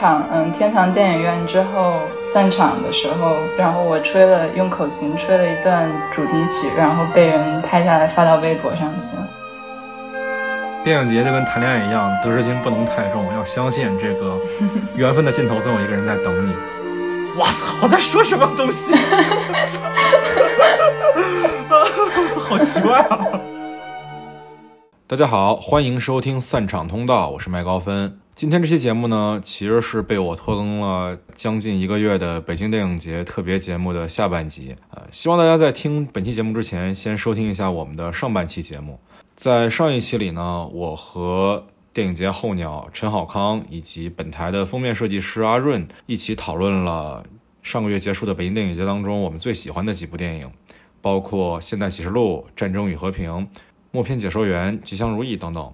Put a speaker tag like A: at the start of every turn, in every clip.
A: 场嗯天堂电影院之后散场的时候，然后我吹了用口琴吹了一段主题曲，然后被人拍下来发到微博上去了。
B: 电影节就跟谈恋爱一样，得失心不能太重，要相信这个缘分的尽头总有一个人在等你。我操！我在说什么东西？好奇怪啊！大家好，欢迎收听散场通道，我是麦高芬。今天这期节目呢，其实是被我拖更了将近一个月的北京电影节特别节目的下半集。呃，希望大家在听本期节目之前，先收听一下我们的上半期节目。在上一期里呢，我和电影节候鸟陈好康以及本台的封面设计师阿润一起讨论了上个月结束的北京电影节当中我们最喜欢的几部电影，包括《现代启示录》《战争与和平》《默片解说员》《吉祥如意》等等，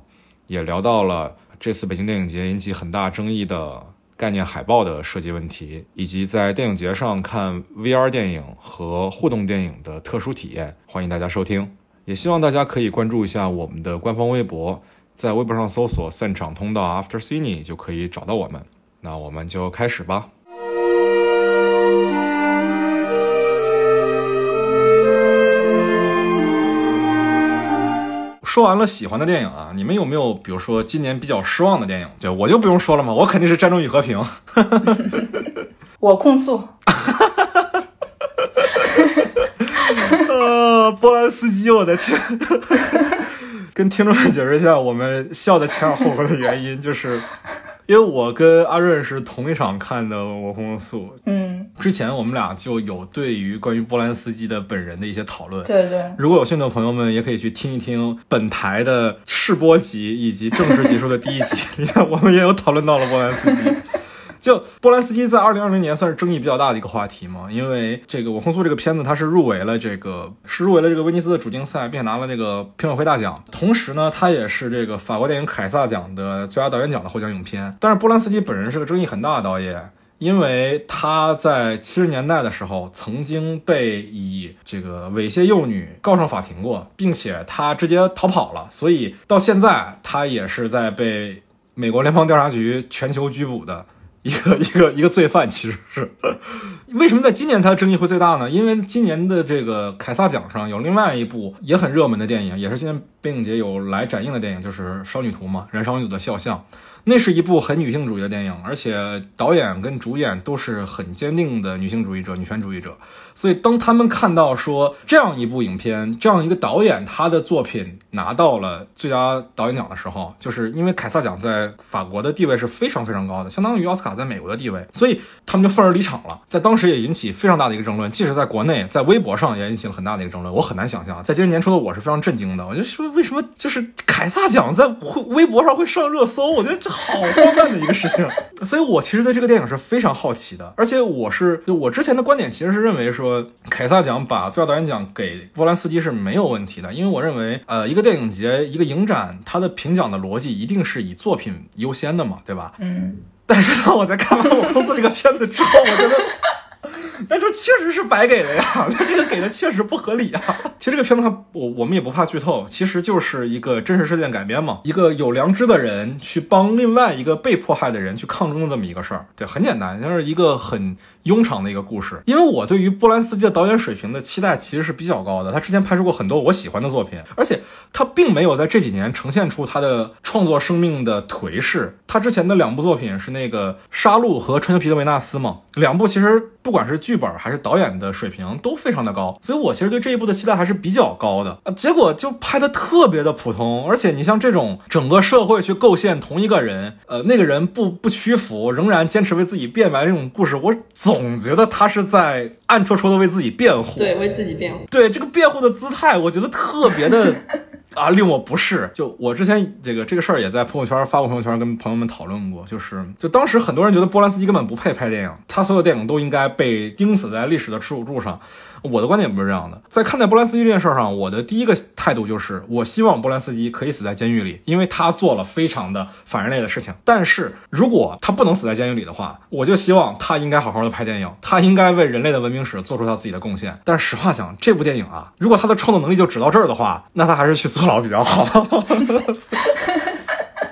B: 也聊到了这次北京电影节引起很大争议的概念海报的设计问题，以及在电影节上看 VR 电影和互动电影的特殊体验。欢迎大家收听，也希望大家可以关注一下我们的官方微博。在微博上搜索“散场通道 After Cine” 就可以找到我们。那我们就开始吧。说完了喜欢的电影啊，你们有没有比如说今年比较失望的电影？就我就不用说了嘛，我肯定是《战争与和平》。
A: 我控诉。
B: 呃，波兰斯基，我的天！跟听众们解释一下，我们笑的前仰后合的原因，就是因为我跟阿润是同一场看的《我红素》。
A: 嗯，
B: 之前我们俩就有对于关于波兰斯基的本人的一些讨论。
A: 对对，
B: 如果有兴趣的朋友们，也可以去听一听本台的试播集以及正式结束的第一集，你看我们也有讨论到了波兰斯基。就波兰斯基在二零二零年算是争议比较大的一个话题嘛，因为这个《我控诉》这个片子它是入围了这个是入围了这个威尼斯的主竞赛，并且拿了这个评委会大奖。同时呢，它也是这个法国电影凯撒奖的最佳导演奖的获奖影片。但是波兰斯基本人是个争议很大的导演，因为他在七十年代的时候曾经被以这个猥亵幼女告上法庭过，并且他直接逃跑了，所以到现在他也是在被美国联邦调查局全球拘捕的。一个一个一个罪犯，其实是为什么在今年他的争议会最大呢？因为今年的这个凯撒奖上有另外一部也很热门的电影，也是今年电影节有来展映的电影，就是《少女图》嘛，《燃烧女子的肖像》。那是一部很女性主义的电影，而且导演跟主演都是很坚定的女性主义者、女权主义者。所以当他们看到说这样一部影片、这样一个导演他的作品拿到了最佳导演奖的时候，就是因为凯撒奖在法国的地位是非常非常高的，相当于奥斯卡在美国的地位，所以他们就愤而离场了。在当时也引起非常大的一个争论，即使在国内，在微博上也引起了很大的一个争论。我很难想象，在今年年初的我是非常震惊的。我就说，为什么就是凯撒奖在微博上会上热搜？我觉得这。好荒诞的一个事情，所以我其实对这个电影是非常好奇的，而且我是就我之前的观点其实是认为说凯撒奖把最佳导演奖给波兰斯基是没有问题的，因为我认为呃一个电影节一个影展它的评奖的逻辑一定是以作品优先的嘛，对吧？
A: 嗯。
B: 但是当我在看完我公司这个片子之后，我觉得。但这确实是白给的呀，他这个给的确实不合理啊。其实这个片子，它我我们也不怕剧透，其实就是一个真实事件改编嘛。一个有良知的人去帮另外一个被迫害的人去抗争的这么一个事儿，对，很简单，就是一个很。庸常的一个故事，因为我对于波兰斯基的导演水平的期待其实是比较高的。他之前拍出过很多我喜欢的作品，而且他并没有在这几年呈现出他的创作生命的颓势。他之前的两部作品是那个《杀戮》和《春秋皮的维纳斯》嘛，两部其实不管是剧本还是导演的水平都非常的高，所以我其实对这一部的期待还是比较高的啊。结果就拍的特别的普通，而且你像这种整个社会去构陷同一个人，呃，那个人不不屈服，仍然坚持为自己辩白这种故事，我总。总觉得他是在暗戳戳的为自己辩护，
A: 对，为自己辩护。
B: 对这个辩护的姿态，我觉得特别的 啊，令我不适。就我之前这个这个事儿，也在朋友圈发过朋友圈，跟朋友们讨论过。就是就当时很多人觉得波兰斯基根本不配拍电影，他所有电影都应该被钉死在历史的耻辱柱上。我的观点不是这样的，在看待波兰斯基这件事上，我的第一个态度就是，我希望波兰斯基可以死在监狱里，因为他做了非常的反人类的事情。但是如果他不能死在监狱里的话，我就希望他应该好好的拍电影，他应该为人类的文明史做出他自己的贡献。但实话讲，这部电影啊，如果他的创作能力就只到这儿的话，那他还是去坐牢比较好。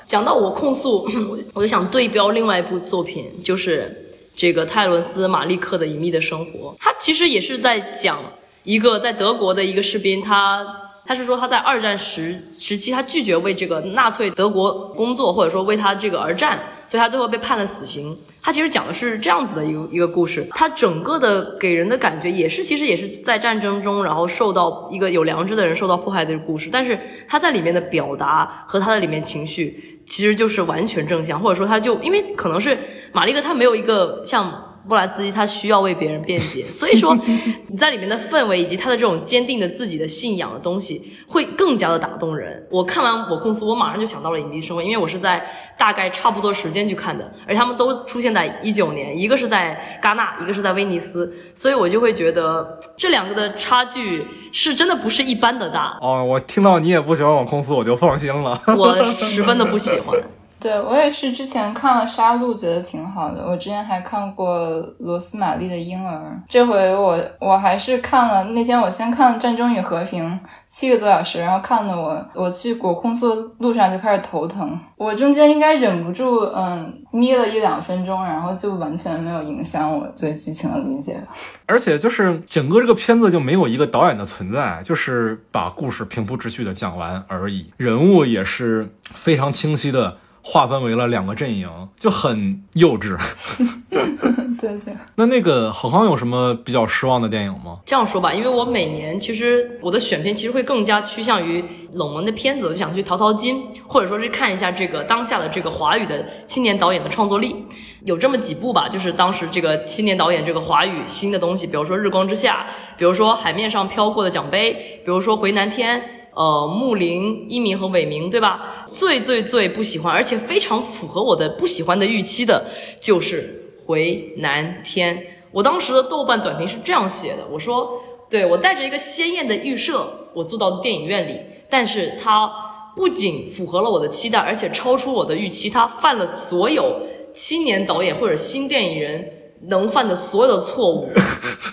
C: 讲到我控诉，我就想对标另外一部作品，就是这个泰伦斯·马利克的《隐秘的生活》。他其实也是在讲一个在德国的一个士兵，他他是说他在二战时时期，他拒绝为这个纳粹德国工作，或者说为他这个而战，所以他最后被判了死刑。他其实讲的是这样子的一个一个故事，他整个的给人的感觉也是，其实也是在战争中，然后受到一个有良知的人受到迫害的故事。但是他在里面的表达和他的里面情绪，其实就是完全正向，或者说他就因为可能是马利克他没有一个像。波兰斯基他需要为别人辩解，所以说 你在里面的氛围以及他的这种坚定的自己的信仰的东西，会更加的打动人。我看完我控诉，我马上就想到了《隐秘生活》，因为我是在大概差不多时间去看的，而他们都出现在一九年，一个是在戛纳，一个是在威尼斯，所以我就会觉得这两个的差距是真的不是一般的大。
B: 哦，我听到你也不喜欢我控诉，我就放心了。
C: 我十分的不喜欢。
A: 对我也是，之前看了《杀戮》，觉得挺好的。我之前还看过罗斯玛丽的婴儿，这回我我还是看了。那天我先看了《战争与和平》，七个多小时，然后看的我我去国控诉路上就开始头疼。我中间应该忍不住嗯眯了一两分钟，然后就完全没有影响我对剧情的理解。
B: 而且就是整个这个片子就没有一个导演的存在，就是把故事平铺直叙的讲完而已，人物也是非常清晰的。划分为了两个阵营，就很幼稚。
A: 对对。
B: 那那个郝康有什么比较失望的电影吗？
C: 这样说吧，因为我每年其实我的选片其实会更加趋向于冷门的片子，我就想去淘淘金，或者说是看一下这个当下的这个华语的青年导演的创作力。有这么几部吧，就是当时这个青年导演这个华语新的东西，比如说《日光之下》，比如说《海面上飘过的奖杯》，比如说《回南天》。呃，木林、一鸣和伟明，对吧？最最最不喜欢，而且非常符合我的不喜欢的预期的，就是《回南天》。我当时的豆瓣短评是这样写的：我说，对我带着一个鲜艳的预设，我坐到电影院里，但是它不仅符合了我的期待，而且超出我的预期。它犯了所有青年导演或者新电影人能犯的所有的错误。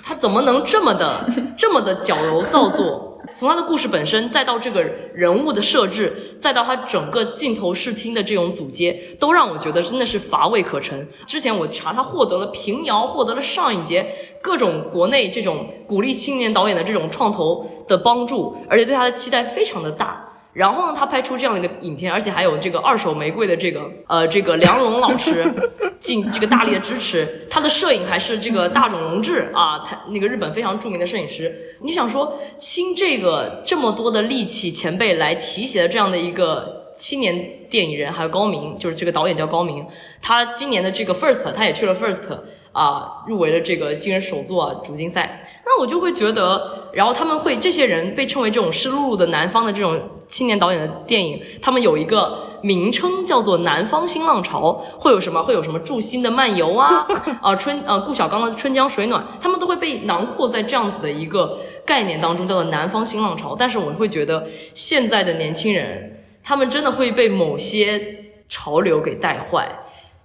C: 他怎么能这么的、这么的矫揉造作？从他的故事本身，再到这个人物的设置，再到他整个镜头视听的这种组接，都让我觉得真的是乏味可陈。之前我查他获得了平遥，获得了上影节各种国内这种鼓励青年导演的这种创投的帮助，而且对他的期待非常的大。然后呢，他拍出这样一个影片，而且还有这个二手玫瑰的这个呃这个梁龙老师 进这个大力的支持，他的摄影还是这个大冢龙志啊，他那个日本非常著名的摄影师。你想说倾这个这么多的力气前辈来提携的这样的一个青年电影人，还有高明，就是这个导演叫高明，他今年的这个 first 他也去了 first。啊，入围了这个新人首作主竞赛，那我就会觉得，然后他们会这些人被称为这种湿漉漉的南方的这种青年导演的电影，他们有一个名称叫做南方新浪潮，会有什么？会有什么祝新的漫游啊，啊春呃顾晓刚的春江水暖，他们都会被囊括在这样子的一个概念当中，叫做南方新浪潮。但是我会觉得现在的年轻人，他们真的会被某些潮流给带坏。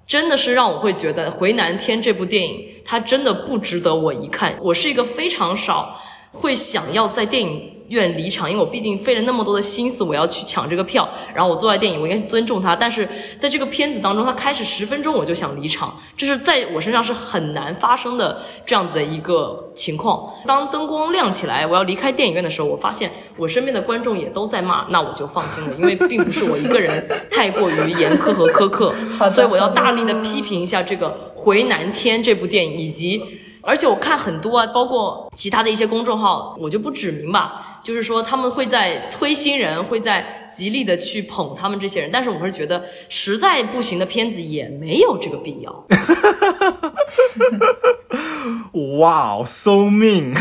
C: 真的是让我会觉得《回南天》这部电影，它真的不值得我一看。我是一个非常少会想要在电影。愿离场，因为我毕竟费了那么多的心思，我要去抢这个票，然后我坐在电影，我应该去尊重他。但是在这个片子当中，他开始十分钟我就想离场，这是在我身上是很难发生的这样子的一个情况。当灯光亮起来，我要离开电影院的时候，我发现我身边的观众也都在骂，那我就放心了，因为并不是我一个人太过于严苛和苛刻，所以我要大力的批评一下这个《回南天》这部电影，以及。而且我看很多啊，包括其他的一些公众号，我就不指名吧。就是说他们会在推新人，会在极力的去捧他们这些人。但是我是觉得实在不行的片子也没有这个必要。
B: 哇，so mean！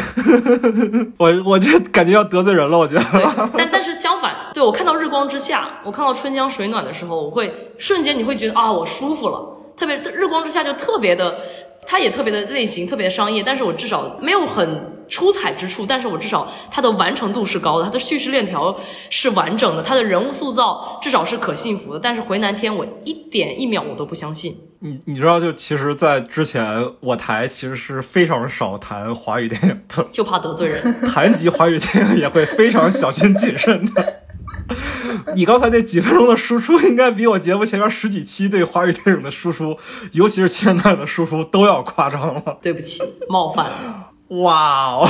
B: 我我就感觉要得罪人了，我觉得。
C: 但但是相反，对我看到日光之下，我看到春江水暖的时候，我会瞬间你会觉得啊，我舒服了。特别日光之下就特别的。它也特别的类型，特别的商业，但是我至少没有很出彩之处，但是我至少它的完成度是高的，它的叙事链条是完整的，它的人物塑造至少是可信服的。但是回南天，我一点一秒我都不相信。
B: 你你知道，就其实，在之前我台其实是非常少谈华语电影的，
C: 就怕得罪人。
B: 谈及华语电影也会非常小心谨慎的。你刚才那几分钟的输出，应该比我节目前面十几期对华语电影的输出，尤其是七十年代的输出都要夸张了。
C: 对不起，冒犯了。
B: 哇哦！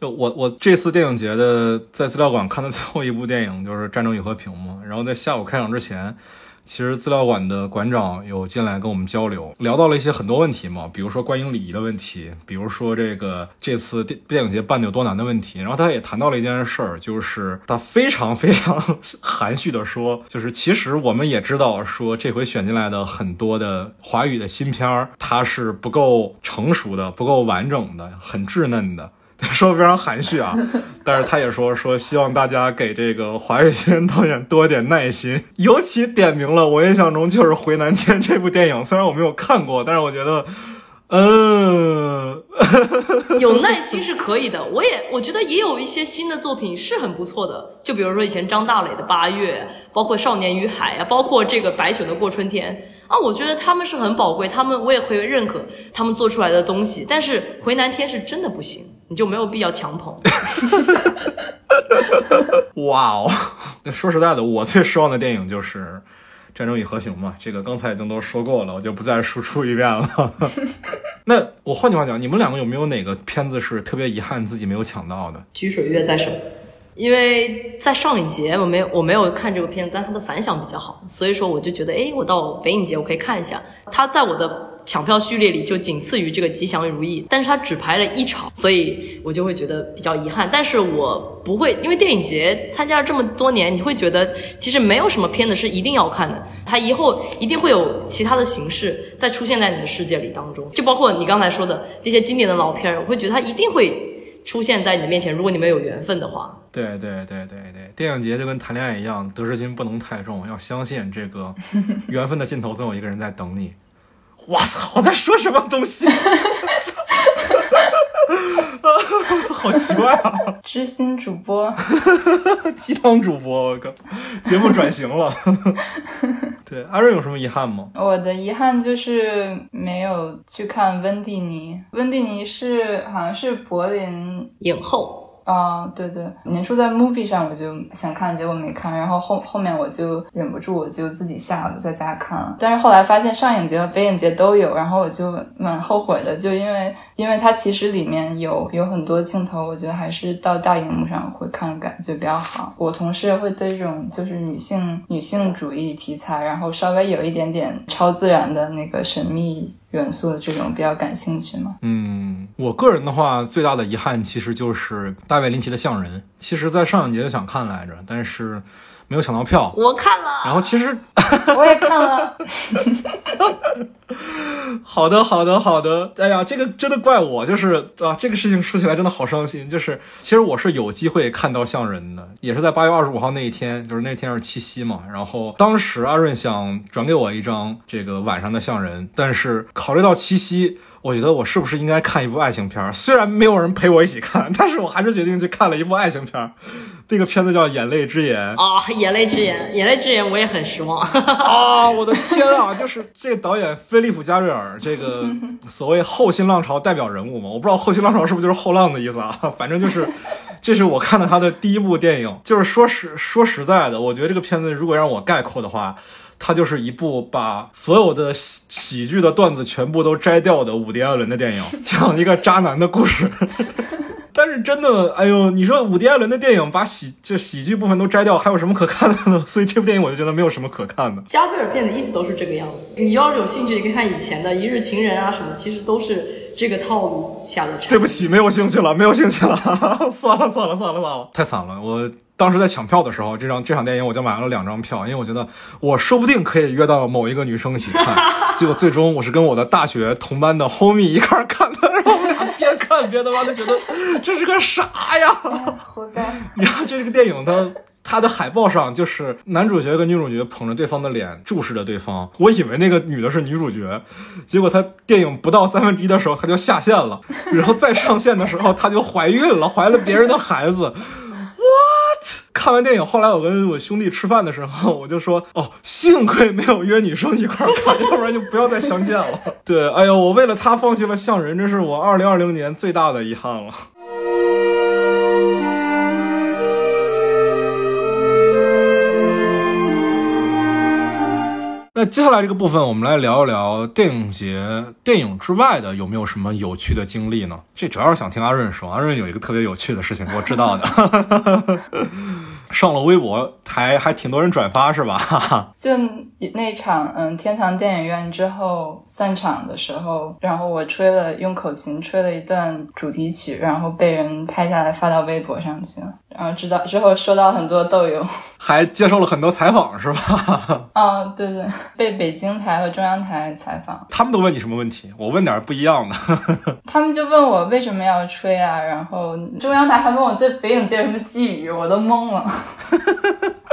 B: 我我这次电影节的在资料馆看的最后一部电影就是《战争与和平》嘛，然后在下午开场之前。其实资料馆的馆长有进来跟我们交流，聊到了一些很多问题嘛，比如说观影礼仪的问题，比如说这个这次电电影节办的有多难的问题。然后他也谈到了一件事儿，就是他非常非常 含蓄的说，就是其实我们也知道，说这回选进来的很多的华语的新片儿，它是不够成熟的，不够完整的，很稚嫩的。说的非常含蓄啊，但是他也说说希望大家给这个华语新导演多一点耐心，尤其点名了我印象中就是《回南天》这部电影，虽然我没有看过，但是我觉得。嗯，
C: 有耐心是可以的。我也我觉得也有一些新的作品是很不错的，就比如说以前张大磊的《八月》，包括《少年与海》啊，包括这个白雪的《过春天》啊，我觉得他们是很宝贵，他们我也会认可他们做出来的东西。但是《回南天》是真的不行，你就没有必要强捧。
B: 哇哦，说实在的，我最失望的电影就是。战争与和平嘛，这个刚才已经都说过了，我就不再输出一遍了。那我换句话讲，你们两个有没有哪个片子是特别遗憾自己没有抢到的？
C: 举水月在手，因为在上影节我没有我没有看这个片子，但它的反响比较好，所以说我就觉得，哎，我到北影节我可以看一下。它在我的。抢票序列里就仅次于这个吉祥如意，但是它只排了一场，所以我就会觉得比较遗憾。但是我不会，因为电影节参加了这么多年，你会觉得其实没有什么片子是一定要看的，它以后一定会有其他的形式再出现在你的世界里当中，就包括你刚才说的那些经典的老片儿，我会觉得它一定会出现在你的面前，如果你们有缘分的话。
B: 对对对对对，电影节就跟谈恋爱一样，得失心不能太重，要相信这个 缘分的尽头总有一个人在等你。我操！我在说什么东西？好奇怪啊！
A: 知心主播，
B: 鸡汤主播，我靠！节目转型了。对，阿瑞有什么遗憾吗？
A: 我的遗憾就是没有去看温蒂尼。温蒂尼是好像是柏林
C: 影后。
A: 啊，对对，年初在 Movie 上我就想看，结果没看，然后后后面我就忍不住，我就自己下了，在家看。但是后来发现上影节和北影节都有，然后我就蛮后悔的，就因为因为它其实里面有有很多镜头，我觉得还是到大荧幕上会看感觉比较好。我同事会对这种就是女性女性主义题材，然后稍微有一点点超自然的那个神秘。元素的这种比较感兴趣吗？
B: 嗯，我个人的话，最大的遗憾其实就是大卫林奇的《象人》。其实，在上一节就想看来着，但是。没有抢到票，
C: 我看了。
B: 然后其实
A: 我也看了。
B: 好的，好的，好的。哎呀，这个真的怪我，就是啊，这个事情说起来真的好伤心。就是其实我是有机会看到《像人》的，也是在八月二十五号那一天，就是那天是七夕嘛。然后当时阿润想转给我一张这个晚上的《像人》，但是考虑到七夕。我觉得我是不是应该看一部爱情片？虽然没有人陪我一起看，但是我还是决定去看了一部爱情片。那个片子叫《眼泪之眼》
C: 啊，《眼泪之眼》，《眼泪之眼》，我也很失望
B: 啊！我的天啊，就是这个导演菲利普·加瑞尔，这个 所谓后新浪潮代表人物嘛？我不知道后新浪潮是不是就是后浪的意思啊？反正就是，这是我看了他的第一部电影。就是说实说实在的，我觉得这个片子如果让我概括的话。它就是一部把所有的喜喜剧的段子全部都摘掉的伍迪·艾伦的电影，讲一个渣男的故事。但是真的，哎呦，你说伍迪·艾伦的电影把喜就喜剧部分都摘掉，还有什么可看的呢？所以这部电影我就觉得没有什么可看的。
C: 加菲尔片子一直都是这个样子。你要是有兴趣，你可以看以前的《一日情人》啊什么，其实都是这个套路下的。
B: 对不起，没有兴趣了，没有兴趣了。算了算了算了算了，太惨了，我。当时在抢票的时候，这张这场电影我就买了两张票，因为我觉得我说不定可以约到某一个女生一起看。结果最终我是跟我的大学同班的 homie 一块看的，然后我俩边看边他妈的觉得这是个啥呀？
A: 活该！
B: 你看这个电影，它它的海报上就是男主角跟女主角捧着对方的脸注视着对方，我以为那个女的是女主角，结果他电影不到三分之一的时候他就下线了，然后再上线的时候他就怀孕了，怀了别人的孩子。看完电影，后来我跟我兄弟吃饭的时候，我就说：“哦，幸亏没有约女生一块儿看，要不然就不要再相见了。”对，哎呦，我为了他放弃了《像人》，这是我二零二零年最大的遗憾了。那接下来这个部分，我们来聊一聊电影节电影之外的有没有什么有趣的经历呢？这主要是想听阿润说，阿润有一个特别有趣的事情，我知道的。上了微博，还还挺多人转发，是吧？
A: 就那场，嗯，天堂电影院之后散场的时候，然后我吹了用口琴吹了一段主题曲，然后被人拍下来发到微博上去了。然后知道之后收到很多豆友，
B: 还接受了很多采访，是
A: 吧？哦，对对，被北京台和中央台采访，
B: 他们都问你什么问题？我问点不一样的。
A: 他们就问我为什么要吹啊？然后中央台还问我对北影界有什么寄语，我都懵了。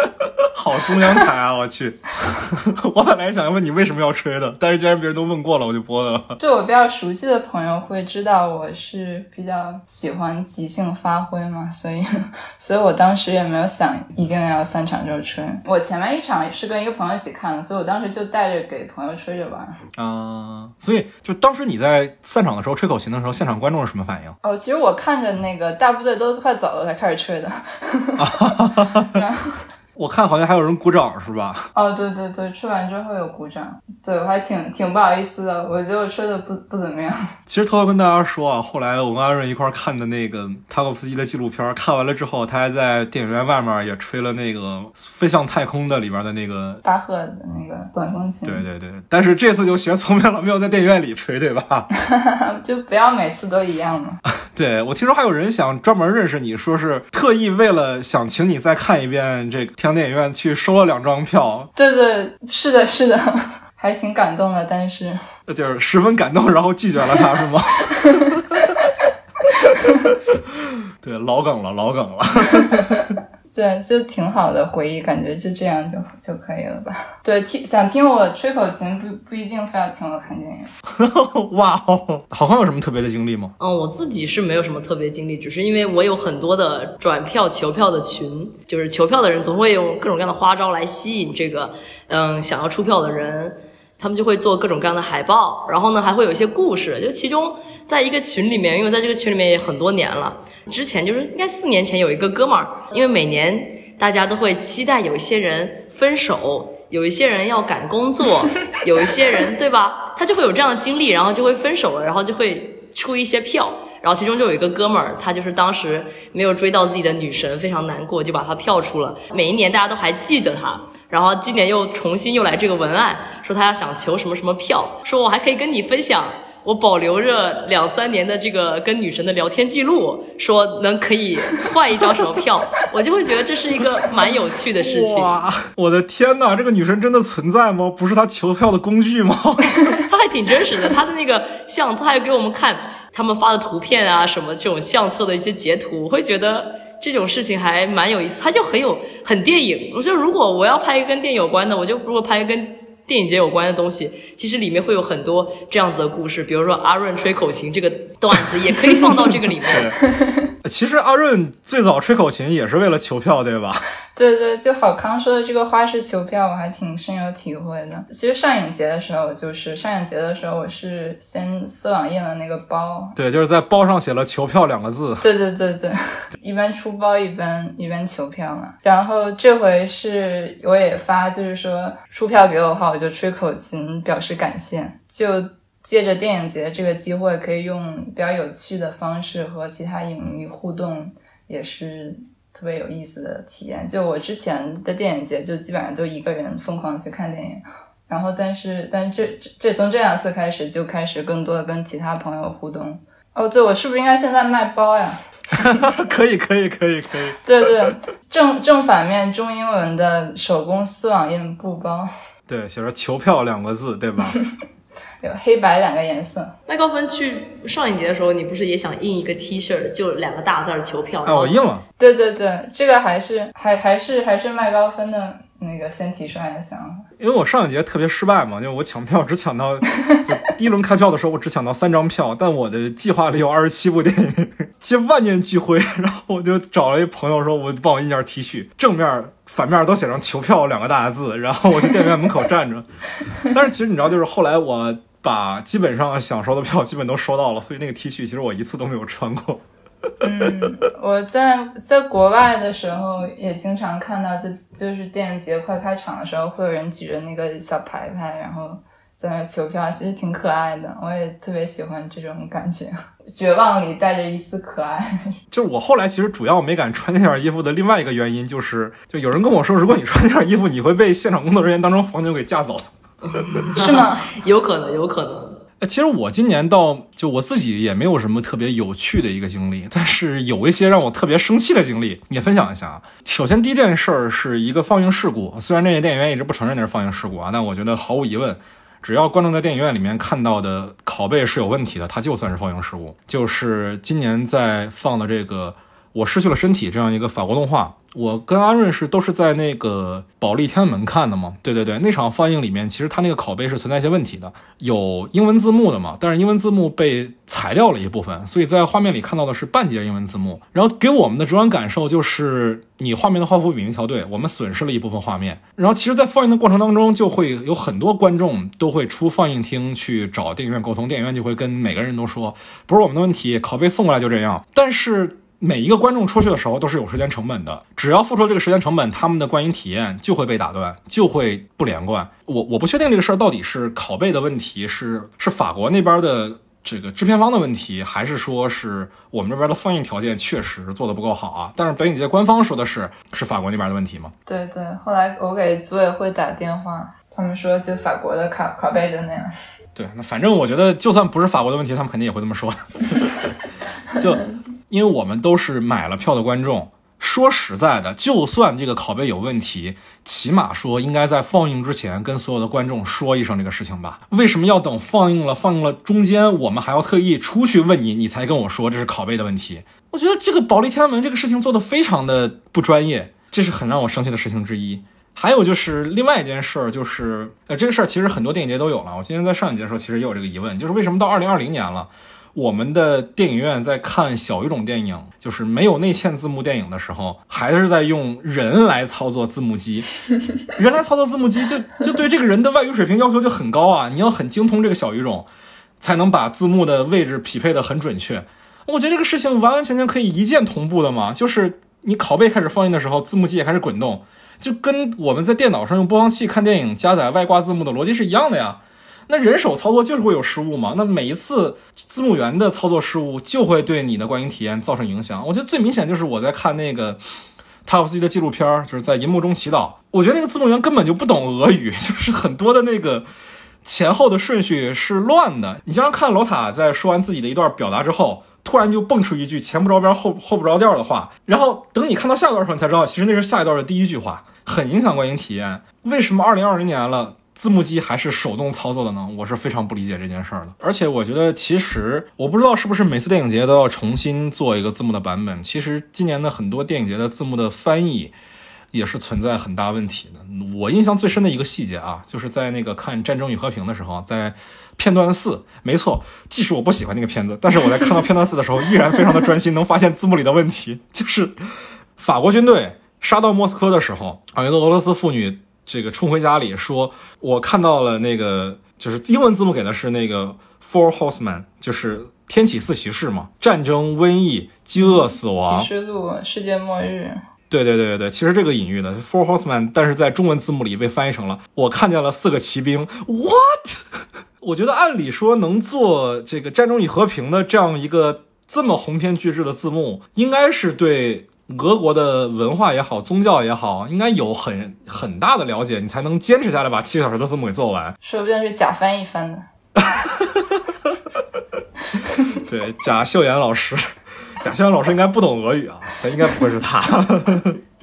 B: 好中央台啊！我去，我本来想问你为什么要吹的，但是既然别人都问过了，我就播了。
A: 对我比较熟悉的朋友会知道我是比较喜欢即兴发挥嘛，所以，所以我当时也没有想一定要散场就吹。我前面一场是跟一个朋友一起看的，所以我当时就带着给朋友吹着玩。
B: 啊，所以就当时你在散场的时候吹口琴的时候，现场观众是什么反应？
A: 哦，其实我看着那个大部队都快走了才开始吹的。
B: 我看好像还有人鼓掌是吧？
A: 哦，对对对，吃完之后有鼓掌，对我还挺挺不好意思的，我觉得我吹的不不怎么样。
B: 其实偷偷跟大家说啊，后来我跟阿润一块看的那个塔可夫斯基的纪录片，看完了之后，他还在电影院外面也吹了那个《飞向太空》的里面的那个
A: 巴赫的那个管风琴。
B: 对对对，但是这次就学聪明了，没有在电影院里吹，对吧？
A: 就不要每次都一样嘛。
B: 对我听说还有人想专门认识你，说是特意为了想请你再看一遍这个。电影院去收了两张票，
A: 对对，是的，是的，还挺感动的，但是
B: 就是十分感动，然后拒绝了他，是吗？对，老梗了，老梗了。
A: 对，就挺好的回忆，感觉就这样就就可以了吧？对，听想听我吹口琴，不不一定非要请我看电影。
B: 哇哦，好像有什么特别的经历吗？
C: 嗯，我自己是没有什么特别经历，只是因为我有很多的转票求票的群，就是求票的人总会用各种各样的花招来吸引这个嗯想要出票的人。他们就会做各种各样的海报，然后呢，还会有一些故事。就其中在一个群里面，因为在这个群里面也很多年了，之前就是应该四年前有一个哥们儿，因为每年大家都会期待有一些人分手，有一些人要赶工作，有一些人对吧？他就会有这样的经历，然后就会分手了，然后就会出一些票。然后其中就有一个哥们儿，他就是当时没有追到自己的女神，非常难过，就把他票出了。每一年大家都还记得他，然后今年又重新又来这个文案，说他要想求什么什么票，说我还可以跟你分享，我保留着两三年的这个跟女神的聊天记录，说能可以换一张什么票，我就会觉得这是一个蛮有趣的事情。
B: 哇，我的天哪，这个女神真的存在吗？不是他求票的工具吗？
C: 他还挺真实的，他的那个相册还给我们看。他们发的图片啊，什么这种相册的一些截图，我会觉得这种事情还蛮有意思，它就很有很电影。我觉得如果我要拍一个跟电影有关的，我就如果拍一个跟电影节有关的东西，其实里面会有很多这样子的故事，比如说阿润吹口琴这个段子也可以放到这个里面。
B: 其实阿润最早吹口琴也是为了求票，对吧？
A: 对对，就好康说的这个花式求票，我还挺深有体会的。其实上影节的时候，就是上影节的时候，我是先撕网印了那个包，
B: 对，就是在包上写了“求票”两个字。
A: 对对对对，一边出包一边一边求票嘛。然后这回是我也发，就是说出票给我的话，我就吹口琴表示感谢。就借着电影节这个机会，可以用比较有趣的方式和其他影迷互动，也是。特别有意思的体验，就我之前的电影节就基本上就一个人疯狂去看电影，然后但是 但这这从这两次开始就开始更多的跟其他朋友互动。哦，对，我是不是应该现在卖包呀？
B: 可以可以可以可以。
A: 对对，正正反面中英文的手工丝网印布包。
B: 对，写着“求票”两个字，对吧？
A: 有黑白两个颜色。
C: 麦高芬去上一节的时候，你不是也想印一个 T 恤，就两个大字儿“求票”？
B: 哎，我印了。
A: 对对对，这个还是还还是还是麦高芬的那个先提出来的想法。
B: 因为我上一节特别失败嘛，因为我抢票只抢到 第一轮开票的时候，我只抢到三张票，但我的计划里有二十七部电影，接万念俱灰。然后我就找了一朋友说，我帮我印件 T 恤，正面反面都写上“求票”两个大字，然后我去电影院门口站着。但是其实你知道，就是后来我。把基本上想收的票基本都收到了，所以那个 T 恤其实我一次都没有穿过。
A: 嗯，我在在国外的时候也经常看到，就就是电影节快开场的时候，会有人举着那个小牌牌，然后在那求票，其实挺可爱的。我也特别喜欢这种感觉，绝望里带着一丝可爱。
B: 就是我后来其实主要没敢穿那件衣服的另外一个原因，就是就有人跟我说，如果你穿那件衣服，你会被现场工作人员当成黄牛给架走。
A: 是吗？
C: 有可能，有可能。
B: 呃，其实我今年倒就我自己也没有什么特别有趣的一个经历，但是有一些让我特别生气的经历，也分享一下啊。首先第一件事儿是一个放映事故，虽然那些电影院一直不承认那是放映事故啊，但我觉得毫无疑问，只要观众在电影院里面看到的拷贝是有问题的，它就算是放映失误。就是今年在放的这个《我失去了身体》这样一个法国动画。我跟阿润是都是在那个保利天安门看的嘛？对对对，那场放映里面，其实它那个拷贝是存在一些问题的，有英文字幕的嘛，但是英文字幕被裁掉了一部分，所以在画面里看到的是半截英文字幕。然后给我们的直观感受就是，你画面的画幅比例调对，我们损失了一部分画面。然后其实，在放映的过程当中，就会有很多观众都会出放映厅去找电影院沟通，电影院就会跟每个人都说，不是我们的问题，拷贝送过来就这样。但是。每一个观众出去的时候都是有时间成本的，只要付出这个时间成本，他们的观影体验就会被打断，就会不连贯。我我不确定这个事儿到底是拷贝的问题，是是法国那边的这个制片方的问题，还是说是我们这边的放映条件确实做的不够好啊？但是北影节官方说的是是法国那边的问题吗？
A: 对对，后来我给组委会打电话，他们说就法国的拷拷贝就那样。
B: 对，那反正我觉得就算不是法国的问题，他们肯定也会这么说。就。因为我们都是买了票的观众，说实在的，就算这个拷贝有问题，起码说应该在放映之前跟所有的观众说一声这个事情吧。为什么要等放映了？放映了中间我们还要特意出去问你，你才跟我说这是拷贝的问题？我觉得这个保利天安门这个事情做的非常的不专业，这是很让我生气的事情之一。还有就是另外一件事儿，就是呃这个事儿其实很多电影节都有了。我今天在上一节的时候其实也有这个疑问，就是为什么到二零二零年了？我们的电影院在看小语种电影，就是没有内嵌字幕电影的时候，还是在用人来操作字幕机。人来操作字幕机，就就对这个人的外语水平要求就很高啊！你要很精通这个小语种，才能把字幕的位置匹配的很准确。我觉得这个事情完完全全可以一键同步的嘛，就是你拷贝开始放映的时候，字幕机也开始滚动，就跟我们在电脑上用播放器看电影加载外挂字幕的逻辑是一样的呀。那人手操作就是会有失误嘛？那每一次字幕员的操作失误就会对你的观影体验造成影响。我觉得最明显就是我在看那个塔夫斯基的纪录片，就是在银幕中祈祷。我觉得那个字幕员根本就不懂俄语，就是很多的那个前后的顺序是乱的。你经常看罗塔在说完自己的一段表达之后，突然就蹦出一句前不着边后后不着调的话，然后等你看到下一段时候，你才知道其实那是下一段的第一句话，很影响观影体验。为什么二零二零年了？字幕机还是手动操作的呢？我是非常不理解这件事儿的。而且我觉得，其实我不知道是不是每次电影节都要重新做一个字幕的版本。其实今年的很多电影节的字幕的翻译也是存在很大问题的。我印象最深的一个细节啊，就是在那个看《战争与和平》的时候，在片段四，没错，即使我不喜欢那个片子，但是我在看到片段四的时候，依然非常的专心，能发现字幕里的问题。就是法国军队杀到莫斯科的时候，啊，一个俄罗斯妇女。这个冲回家里说，我看到了那个，就是英文字幕给的是那个 Four Horsemen，就是天启四骑士嘛，战争、瘟疫、饥饿、死亡、
A: 启示录、世界末日。
B: 对对对对对，其实这个隐喻呢 Four Horsemen，但是在中文字幕里被翻译成了我看见了四个骑兵。What？我觉得按理说能做这个《战争与和平》的这样一个这么鸿篇巨制的字幕，应该是对。俄国的文化也好，宗教也好，应该有很很大的了解，你才能坚持下来把七个小时的字幕给做完。
A: 说不定是假翻译翻的。
B: 对，贾秀妍老师，贾秀妍老师应该不懂俄语啊，应该不会是他。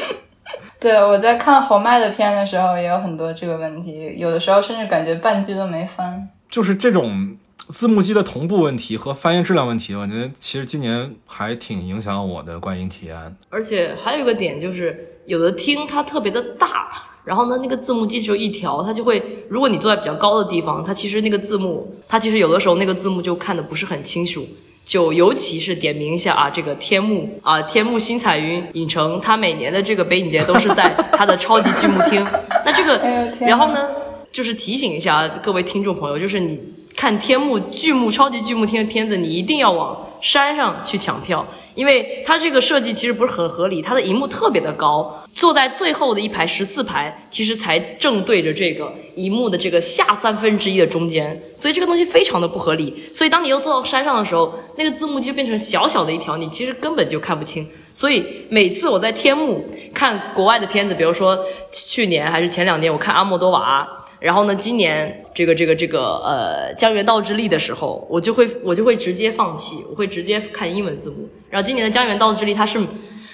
A: 对，我在看侯麦的片的时候，也有很多这个问题，有的时候甚至感觉半句都没翻。
B: 就是这种。字幕机的同步问题和翻译质量问题，我觉得其实今年还挺影响我的观影体验。
C: 而且还有一个点就是，有的厅它特别的大，然后呢，那个字幕机只有一条，它就会，如果你坐在比较高的地方，它其实那个字幕，它其实有的时候那个字幕就看的不是很清楚。就尤其是点名一下啊，这个天幕啊，天幕新彩云影城，它每年的这个北影节都是在它的超级剧目厅。那这个，然后呢，就是提醒一下各位听众朋友，就是你。看天幕巨幕超级巨幕厅的片子，你一定要往山上去抢票，因为它这个设计其实不是很合理，它的荧幕特别的高，坐在最后的一排十四排，其实才正对着这个荧幕的这个下三分之一的中间，所以这个东西非常的不合理。所以当你又坐到山上的时候，那个字幕就变成小小的一条，你其实根本就看不清。所以每次我在天幕看国外的片子，比如说去年还是前两年，我看阿莫多瓦。然后呢，今年这个这个这个呃《江原道之力》的时候，我就会我就会直接放弃，我会直接看英文字幕。然后今年的《江原道之力》，它是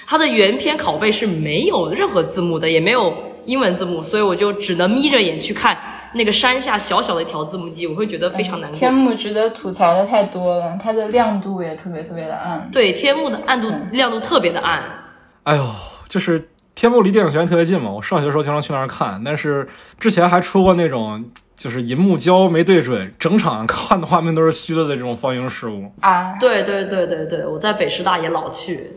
C: 它的原片拷贝是没有任何字幕的，也没有英文字幕，所以我就只能眯着眼去看那个山下小小的一条字幕机，我会觉得非常难过。
A: 天幕值得吐槽的太多了，它的亮度也特别特别的暗。
C: 对，天幕的暗度亮度特别的暗。
B: 哎呦，就是。天幕离电影学院特别近嘛，我上学的时候经常去那儿看。但是之前还出过那种，就是银幕胶没对准，整场看的画面都是虚的的这种放映失误
C: 啊！对对对对对，我在北师大也老去。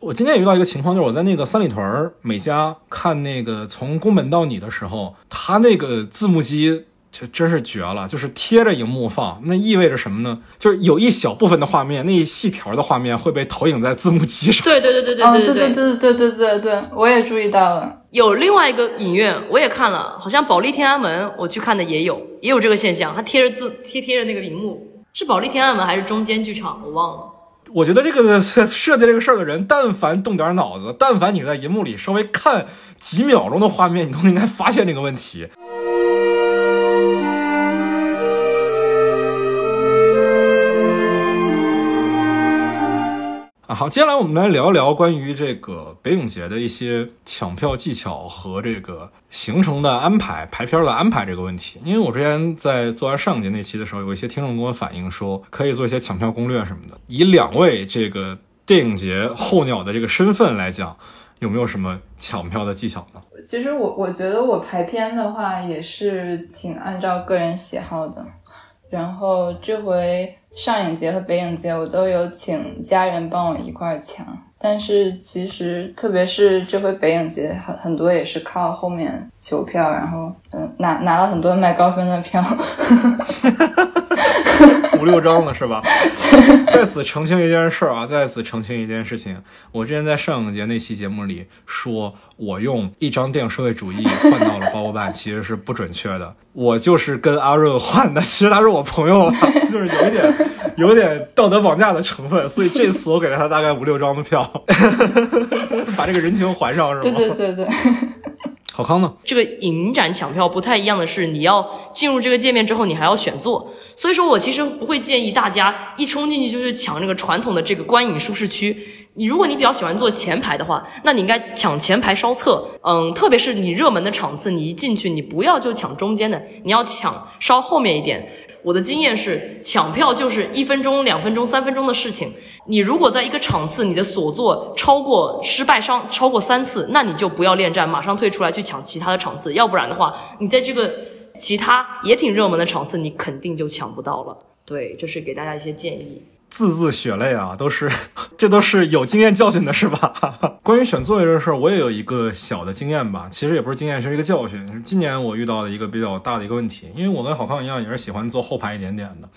B: 我今天也遇到一个情况，就是我在那个三里屯美嘉看那个从宫本到你的时候，他那个字幕机。就真是绝了，就是贴着荧幕放，那意味着什么呢？就是有一小部分的画面，那一细条的画面会被投影在字幕机上。
C: 对对对对对对
A: 对对对对对对对，我也注意到了。
C: 有另外一个影院，我也看了，好像保利天安门，我去看的也有，也有这个现象，它贴着字贴贴着那个荧幕，是保利天安门还是中间剧场？我忘了。
B: 我觉得这个设计这个事儿的人，但凡动点脑子，但凡你在荧幕里稍微看几秒钟的画面，你都应该发现这个问题。好，接下来我们来聊一聊关于这个北影节的一些抢票技巧和这个行程的安排、排片的安排这个问题。因为我之前在做完上一节那期的时候，有一些听众跟我反映说，可以做一些抢票攻略什么的。以两位这个电影节候鸟的这个身份来讲，有没有什么抢票的技巧呢？
A: 其实我我觉得我排片的话也是挺按照个人喜好的，然后这回。上影节和北影节，我都有请家人帮我一块儿抢，但是其实特别是这回北影节，很很多也是靠后面求票，然后嗯拿拿了很多卖高分的票。
B: 五六张了是吧？在此澄清一件事啊，在此澄清一件事情。我之前在上影节那期节目里说，我用一张电影社会主义换到了包包办，其实是不准确的。我就是跟阿润换的，其实他是我朋友了，就是有一点有点道德绑架的成分。所以这次我给了他大概五六张的票，把这个人情还上是
A: 吗？对对对对。
B: 好康呢？
C: 这个影展抢票不太一样的是，你要进入这个界面之后，你还要选座。所以说我其实不会建议大家一冲进去就去抢这个传统的这个观影舒适区。你如果你比较喜欢坐前排的话，那你应该抢前排稍侧。嗯，特别是你热门的场次，你一进去你不要就抢中间的，你要抢稍后面一点。我的经验是，抢票就是一分钟、两分钟、三分钟的事情。你如果在一个场次，你的所做超过失败伤超过三次，那你就不要恋战，马上退出来去抢其他的场次。要不然的话，你在这个其他也挺热门的场次，你肯定就抢不到了。对，这是给大家一些建议。
B: 字字血泪啊，都是，这都是有经验教训的，是吧？关于选座位这事儿，我也有一个小的经验吧。其实也不是经验，是一个教训。今年我遇到的一个比较大的一个问题，因为我跟郝康一样，也是喜欢坐后排一点点的，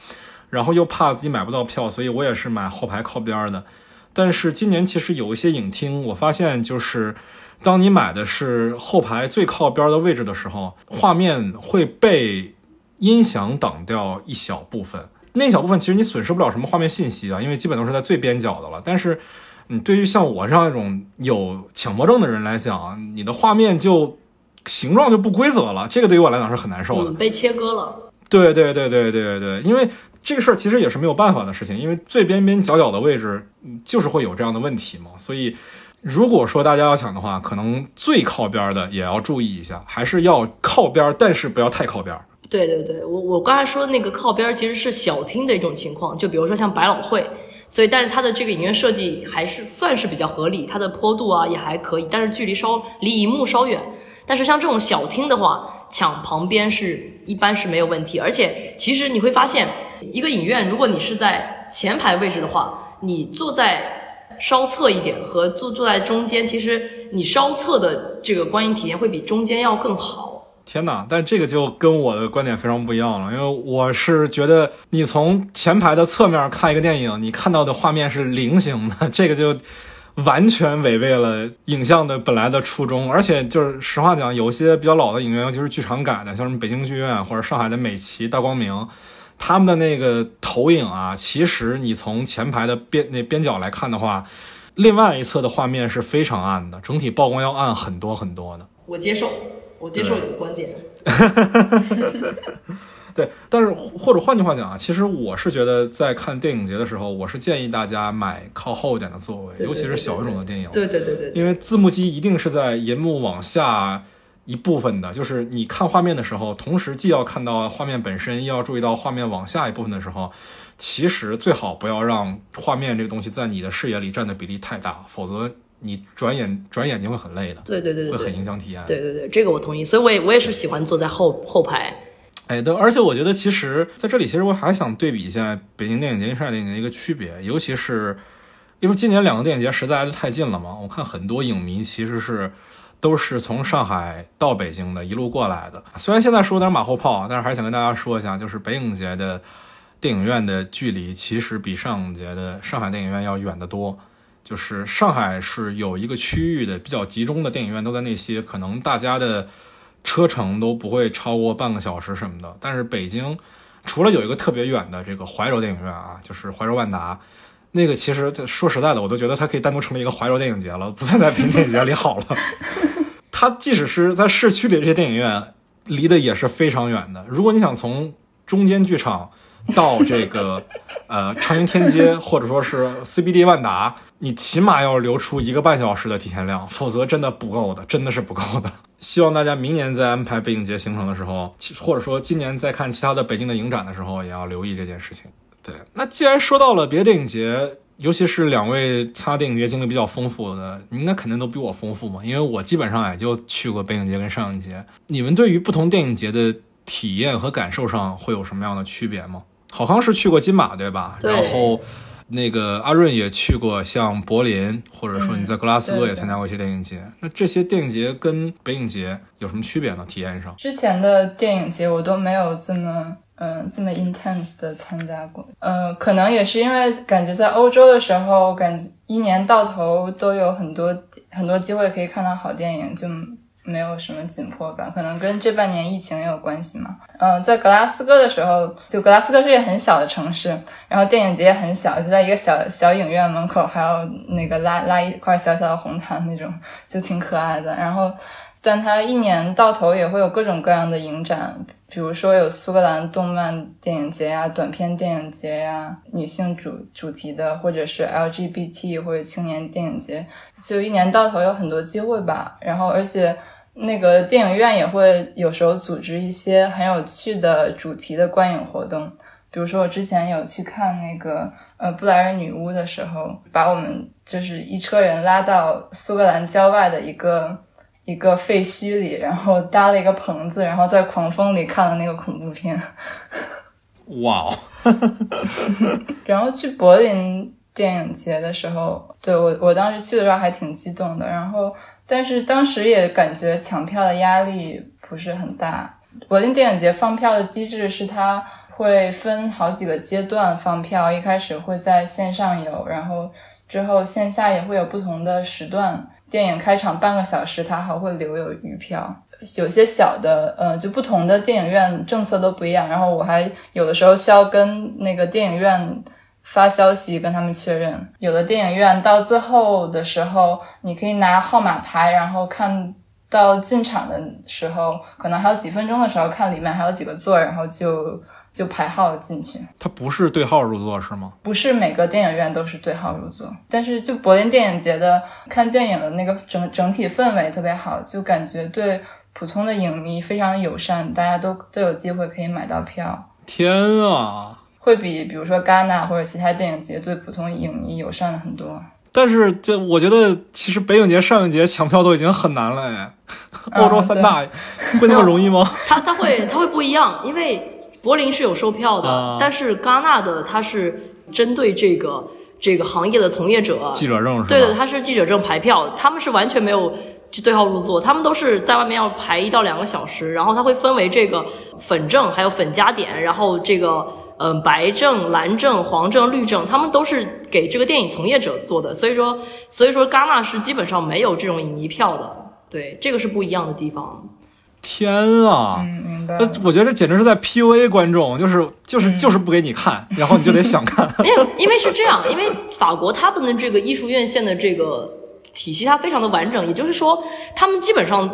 B: 然后又怕自己买不到票，所以我也是买后排靠边的。但是今年其实有一些影厅，我发现就是，当你买的是后排最靠边的位置的时候，画面会被音响挡掉一小部分。那小部分其实你损失不了什么画面信息啊，因为基本都是在最边角的了。但是，你对于像我这样一种有强迫症的人来讲，你的画面就形状就不规则了，这个对于我来讲是很难受的。
C: 被切割了。
B: 对对对对对对，因为这个事儿其实也是没有办法的事情，因为最边边角角的位置就是会有这样的问题嘛。所以，如果说大家要抢的话，可能最靠边的也要注意一下，还是要靠边，但是不要太靠边。
C: 对对对，我我刚才说的那个靠边其实是小厅的一种情况，就比如说像百老汇，所以但是它的这个影院设计还是算是比较合理，它的坡度啊也还可以，但是距离稍离荧幕稍远。但是像这种小厅的话，抢旁边是一般是没有问题，而且其实你会发现，一个影院如果你是在前排位置的话，你坐在稍侧一点和坐坐在中间，其实你稍侧的这个观影体验会比中间要更好。
B: 天哪！但这个就跟我的观点非常不一样了，因为我是觉得你从前排的侧面看一个电影，你看到的画面是菱形的，这个就完全违背了影像的本来的初衷。而且就是实话讲，有些比较老的影院，尤其是剧场改的，像什么北京剧院或者上海的美琪、大光明，他们的那个投影啊，其实你从前排的边那边角来看的话，另外一侧的画面是非常暗的，整体曝光要暗很多很多的。
C: 我接受，我接受你的观点。
B: 对，但是或者换句话讲啊，其实我是觉得在看电影节的时候，我是建议大家买靠后一点的座位，
C: 对对
B: 尤其是小语种的电影，
C: 对对对对对，
B: 因为字幕机一定是在银幕往下一部分的，就是你看画面的时候，同时既要看到画面本身，又要注意到画面往下一部分的时候，其实最好不要让画面这个东西在你的视野里占的比例太大，否则你转眼转眼睛会很累的，
C: 对对对对
B: 会很影响体验。
C: 对对对，这个我同意。所以我也我也是喜欢坐在后后排。
B: 哎，对，而且我觉得其实在这里，其实我还想对比一下北京电影节跟上海电影节一个区别，尤其是因为今年两个电影节实在是太近了嘛，我看很多影迷其实是都是从上海到北京的，一路过来的。虽然现在说有点马后炮啊，但是还是想跟大家说一下，就是北影节的电影院的距离其实比上影节的上海电影院要远得多。就是上海是有一个区域的比较集中的电影院，都在那些可能大家的车程都不会超过半个小时什么的。但是北京除了有一个特别远的这个怀柔电影院啊，就是怀柔万达，那个其实说实在的，我都觉得它可以单独成立一个怀柔电影节了，不算在北京电影节里好了。它即使是在市区里这些电影院，离得也是非常远的。如果你想从中间剧场到这个呃长楹天街或者说是 CBD 万达，你起码要留出一个半小时的提前量，否则真的不够的，真的是不够的。希望大家明年在安排北影节行程的时候，或者说今年在看其他的北京的影展的时候，也要留意这件事情。对，那既然说到了别的电影节，尤其是两位参加电影节经历比较丰富的，你应该肯定都比我丰富嘛，因为我基本上也就去过北影节跟上影节。你们对于不同电影节的体验和感受上会有什么样的区别吗？好像是去过金马对吧？
C: 对
B: 然后那个阿润也去过像柏林，或者说你在格拉斯哥也参加过一些电影节。那这些电影节跟北影节有什么区别呢？体验上？
A: 之前的电影节我都没有这么嗯这么 intense 的参加过，呃，可能也是因为感觉在欧洲的时候，感觉一年到头都有很多很多机会可以看到好电影，就没有什么紧迫感，可能跟这半年疫情也有关系嘛。嗯、在格拉斯哥的时候，就格拉斯哥是一个很小的城市，然后电影节也很小，就在一个小小影院门口，还有那个拉拉一块小小的红毯那种，就挺可爱的。然后，但它一年到头也会有各种各样的影展，比如说有苏格兰动漫电影节呀、短片电影节呀、女性主主题的，或者是 LGBT 或者青年电影节，就一年到头有很多机会吧。然后，而且那个电影院也会有时候组织一些很有趣的主题的观影活动，比如说我之前有去看那个呃布莱尔女巫的时候，把我们就是一车人拉到苏格兰郊外的一个一个废墟里，然后搭了一个棚子，然后在狂风里看了那个恐怖片。
B: 哇哦！
A: 然后去柏林电影节的时候，对我我当时去的时候还挺激动的，然后但是当时也感觉抢票的压力不是很大。柏林电影节放票的机制是它会分好几个阶段放票，一开始会在线上有，然后之后线下也会有不同的时段。电影开场半个小时，它还会留有余票。有些小的，呃，就不同的电影院政策都不一样。然后我还有的时候需要跟那个电影院发消息跟他们确认。有的电影院到最后的时候，你可以拿号码牌，然后看到进场的时候，可能还有几分钟的时候，看里面还有几个座，然后就就排号进去。
B: 它不是对号入座是吗？
A: 不是每个电影院都是对号入座，但是就柏林电影节的看电影的那个整整体氛围特别好，就感觉对普通的影迷非常友善，大家都都有机会可以买到票，
B: 天啊！
A: 会比比如说戛纳或者其他电影节对普通影迷友善很多。
B: 但是这我觉得，其实北影节、上影节抢票都已经很难了哎。欧洲三大 会那么容易吗？
C: 它它会它会不一样，因为柏林是有售票的，
B: 啊
C: 但是戛纳的它是针对这个这个行业的从业者，
B: 记者证是吧？
C: 对对，他是记者证排票，他们是完全没有去对号入座，他们都是在外面要排一到两个小时，然后他会分为这个粉证，还有粉加点，然后这个嗯白证、蓝证、黄证、绿证，他们都是给这个电影从业者做的，所以说所以说戛纳是基本上没有这种影迷票的，对，这个是不一样的地方。
B: 天啊！
A: 嗯，明白。
B: 我觉得这简直是在 PUA 观众，就是就是就是不给你看，然后你就得想看。
C: 没有，因为是这样，因为法国他们的这个艺术院线的这个体系，它非常的完整，也就是说，他们基本上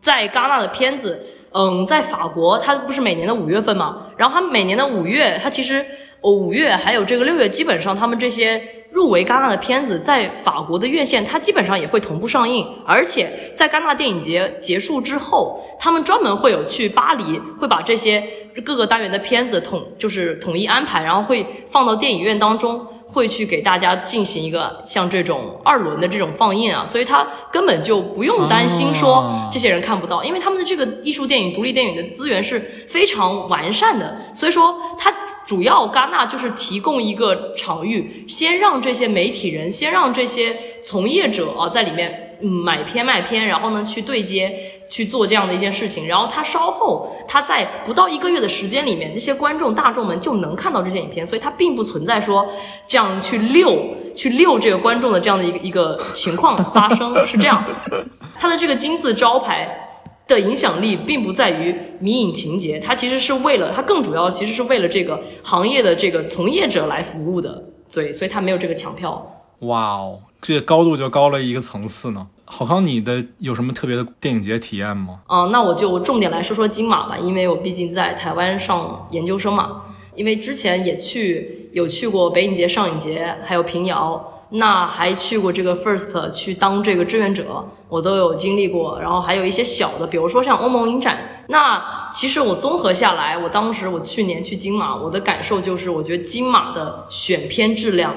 C: 在戛纳的片子，嗯，在法国，它不是每年的五月份嘛，然后它每年的五月，它其实哦五月还有这个六月，基本上他们这些入围戛纳的片子，在法国的院线，它基本上也会同步上映，而且在戛纳电影节结束之后，他们专门会有去巴黎，会把这些各个单元的片子统就是统一安排，然后会放到电影院当中。会去给大家进行一个像这种二轮的这种放映啊，所以他根本就不用担心说
B: 哦
C: 这些人看不到，因为他们的这个艺术电影、独立电影的资源是非常完善的，所以说它主要戛纳就是提供一个场域，先让这些媒体人，先让这些从业者啊在里面嗯买片卖片，然后呢去对接去做这样的一件事情，然后他稍后他在不到一个月的时间里面，这些观众大众们就能看到这些影片，所以它并不存在说这样去溜去溜这个观众的这样的一个一个情况发生，是这样的。它的这个金字招牌。的影响力并不在于迷影情节，它其实是为了它更主要其实是为了这个行业的这个从业者来服务的，对，所以它没有这个抢票。
B: 哇哦，这高度就高了一个层次呢。郝康，你的有什么特别的电影节体验吗？
C: 嗯、那我就重点来说说金马吧，因为我毕竟在台湾上研究生嘛。因为之前也去有去过北影节、上影节，还有平遥，那还去过这个 First 去当这个志愿者，我都有经历过。然后还有一些小的，比如说像欧盟影展。那其实我综合下来，我当时我去年去金马，我的感受就是，我觉得金马的选片质量。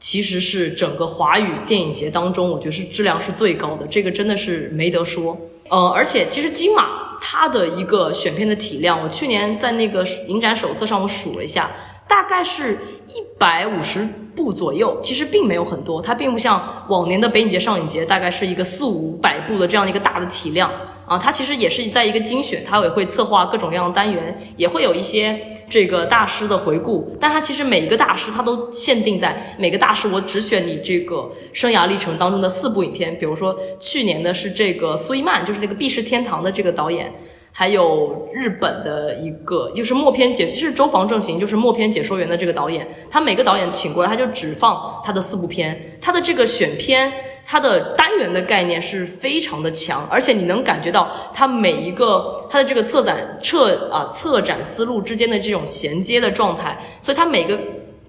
C: 其实是整个华语电影节当中，我觉得是质量是最高的，这个真的是没得说。呃，而且其实金马它的一个选片的体量，我去年在那个影展手册上我数了一下，大概是一百五十部左右，其实并没有很多，它并不像往年的北影节、上影节，大概是一个四五百部的这样一个大的体量啊。它其实也是在一个精选，它也会策划各种各样的单元，也会有一些这个大师的回顾，但它其实每一个大师，它都限定在每个大师，我只选你这个生涯历程当中的四部影片，比如说去年的是这个苏伊曼，就是那个《避世天堂》的这个导演。还有日本的一个，就是默片解是周防正行，就是默片解说员的这个导演，他每个导演请过来，他就只放他的四部片，他的这个选片，他的单元的概念是非常的强，而且你能感觉到他每一个他的这个策展策啊策展思路之间的这种衔接的状态，所以他每个。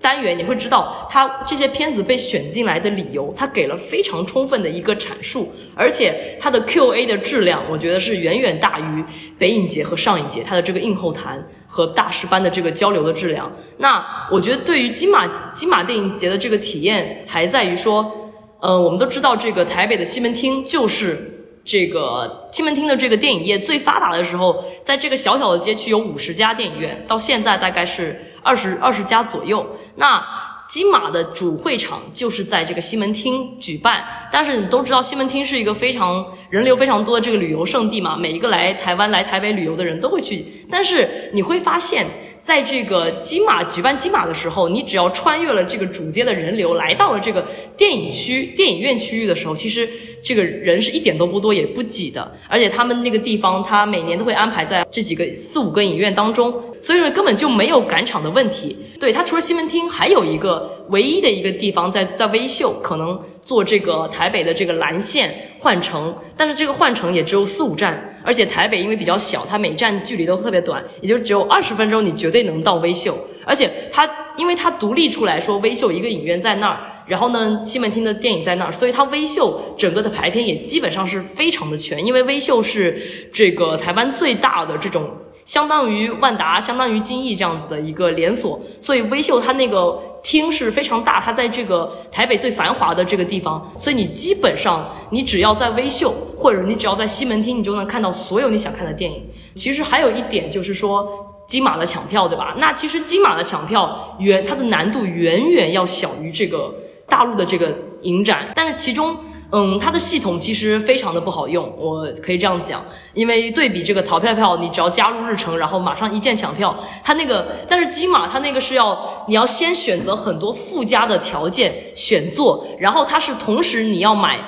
C: 单元你会知道，他这些片子被选进来的理由，他给了非常充分的一个阐述，而且他的 Q&A 的质量，我觉得是远远大于北影节和上影节它的这个映后谈和大师班的这个交流的质量。那我觉得对于金马金马电影节的这个体验，还在于说，呃，我们都知道这个台北的西门町就是。这个西门町的这个电影业最发达的时候，在这个小小的街区有五十家电影院，到现在大概是二十二十家左右。那金马的主会场就是在这个西门町举办，但是你都知道西门町是一个非常人流非常多的这个旅游胜地嘛，每一个来台湾来台北旅游的人都会去。但是你会发现，在这个金马举办金马的时候，你只要穿越了这个主街的人流，来到了这个电影区、电影院区域的时候，其实这个人是一点都不多，也不挤的。而且他们那个地方，他每年都会安排在这几个四五个影院当中，所以说根本就没有赶场的问题。对他除了西门町，还有一个唯一的一个地方在在微秀，可能做这个台北的这个蓝线换乘，但是这个换乘也只有四五站，而且台北因为比较小，它每站距离都特别短，也就只有二十分钟，你绝对能到微秀。而且它因为它独立出来说，微秀一个影院在那儿，然后呢西门町的电影在那儿，所以它微秀整个的排片也基本上是非常的全，因为微秀是这个台湾最大的这种。相当于万达、相当于金逸这样子的一个连锁，所以微秀它那个厅是非常大，它在这个台北最繁华的这个地方，所以你基本上你只要在微秀，或者你只要在西门厅，你就能看到所有你想看的电影。其实还有一点就是说。金马的抢票，对吧？那其实金马的抢票远它的难度远远要小于这个大陆的这个影展，但是其中。嗯，它的系统其实非常的不好用，我可以这样讲，因为对比这个淘票票，你只要加入日程，然后马上一键抢票，它那个，但是金马它那个是要你要先选择很多附加的条件选座，然后它是同时你要买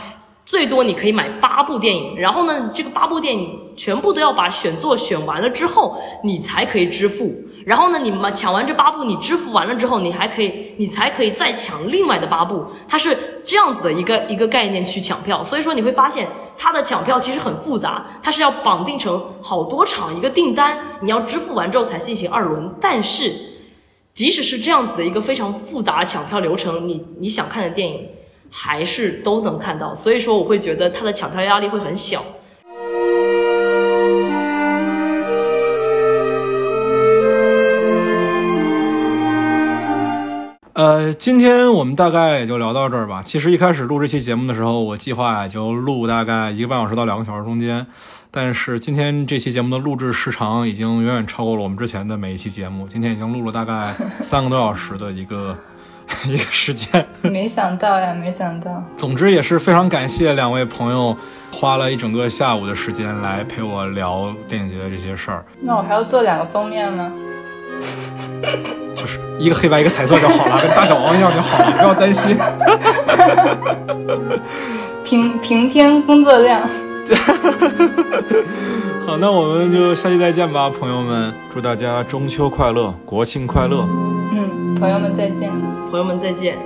C: 最多你可以买八部电影，然后呢这个八部电影全部都要把选座选完了之后，你才可以支付。然后呢，你们抢完这八部，你支付完了之后，你还可以，你才可以再抢另外的八部。它是这样子的一个一个概念去抢票，所以说你会发现它的抢票其实很复杂，它是要绑定成好多场一个订单，你要支付完之后才进行二轮。但是即使是这样子的一个非常复杂抢票流程，你你想看的电影还是都能看到。所以说我会觉得它的抢票压力会很小。
B: 呃，今天我们大概也就聊到这儿吧。其实一开始录这期节目的时候，我计划就录大概一个半小时到两个小时中间。但是今天这期节目的录制时长已经远远超过了我们之前的每一期节目。今天已经录了大概三个多小时的一个 一个时间。
A: 没想到呀，没想到。
B: 总之也是非常感谢两位朋友花了一整个下午的时间来陪我聊电影节的这些事儿。
A: 那我还要做两个封面吗？
B: 就是一个黑白一个彩色就好了，跟大小王一样就好了，不要担心。
A: 平平添工作量。
B: 好，那我们就下期再见吧，朋友们！祝大家中秋快乐，国庆快乐。
A: 嗯，朋友们再见，
C: 朋友们再见。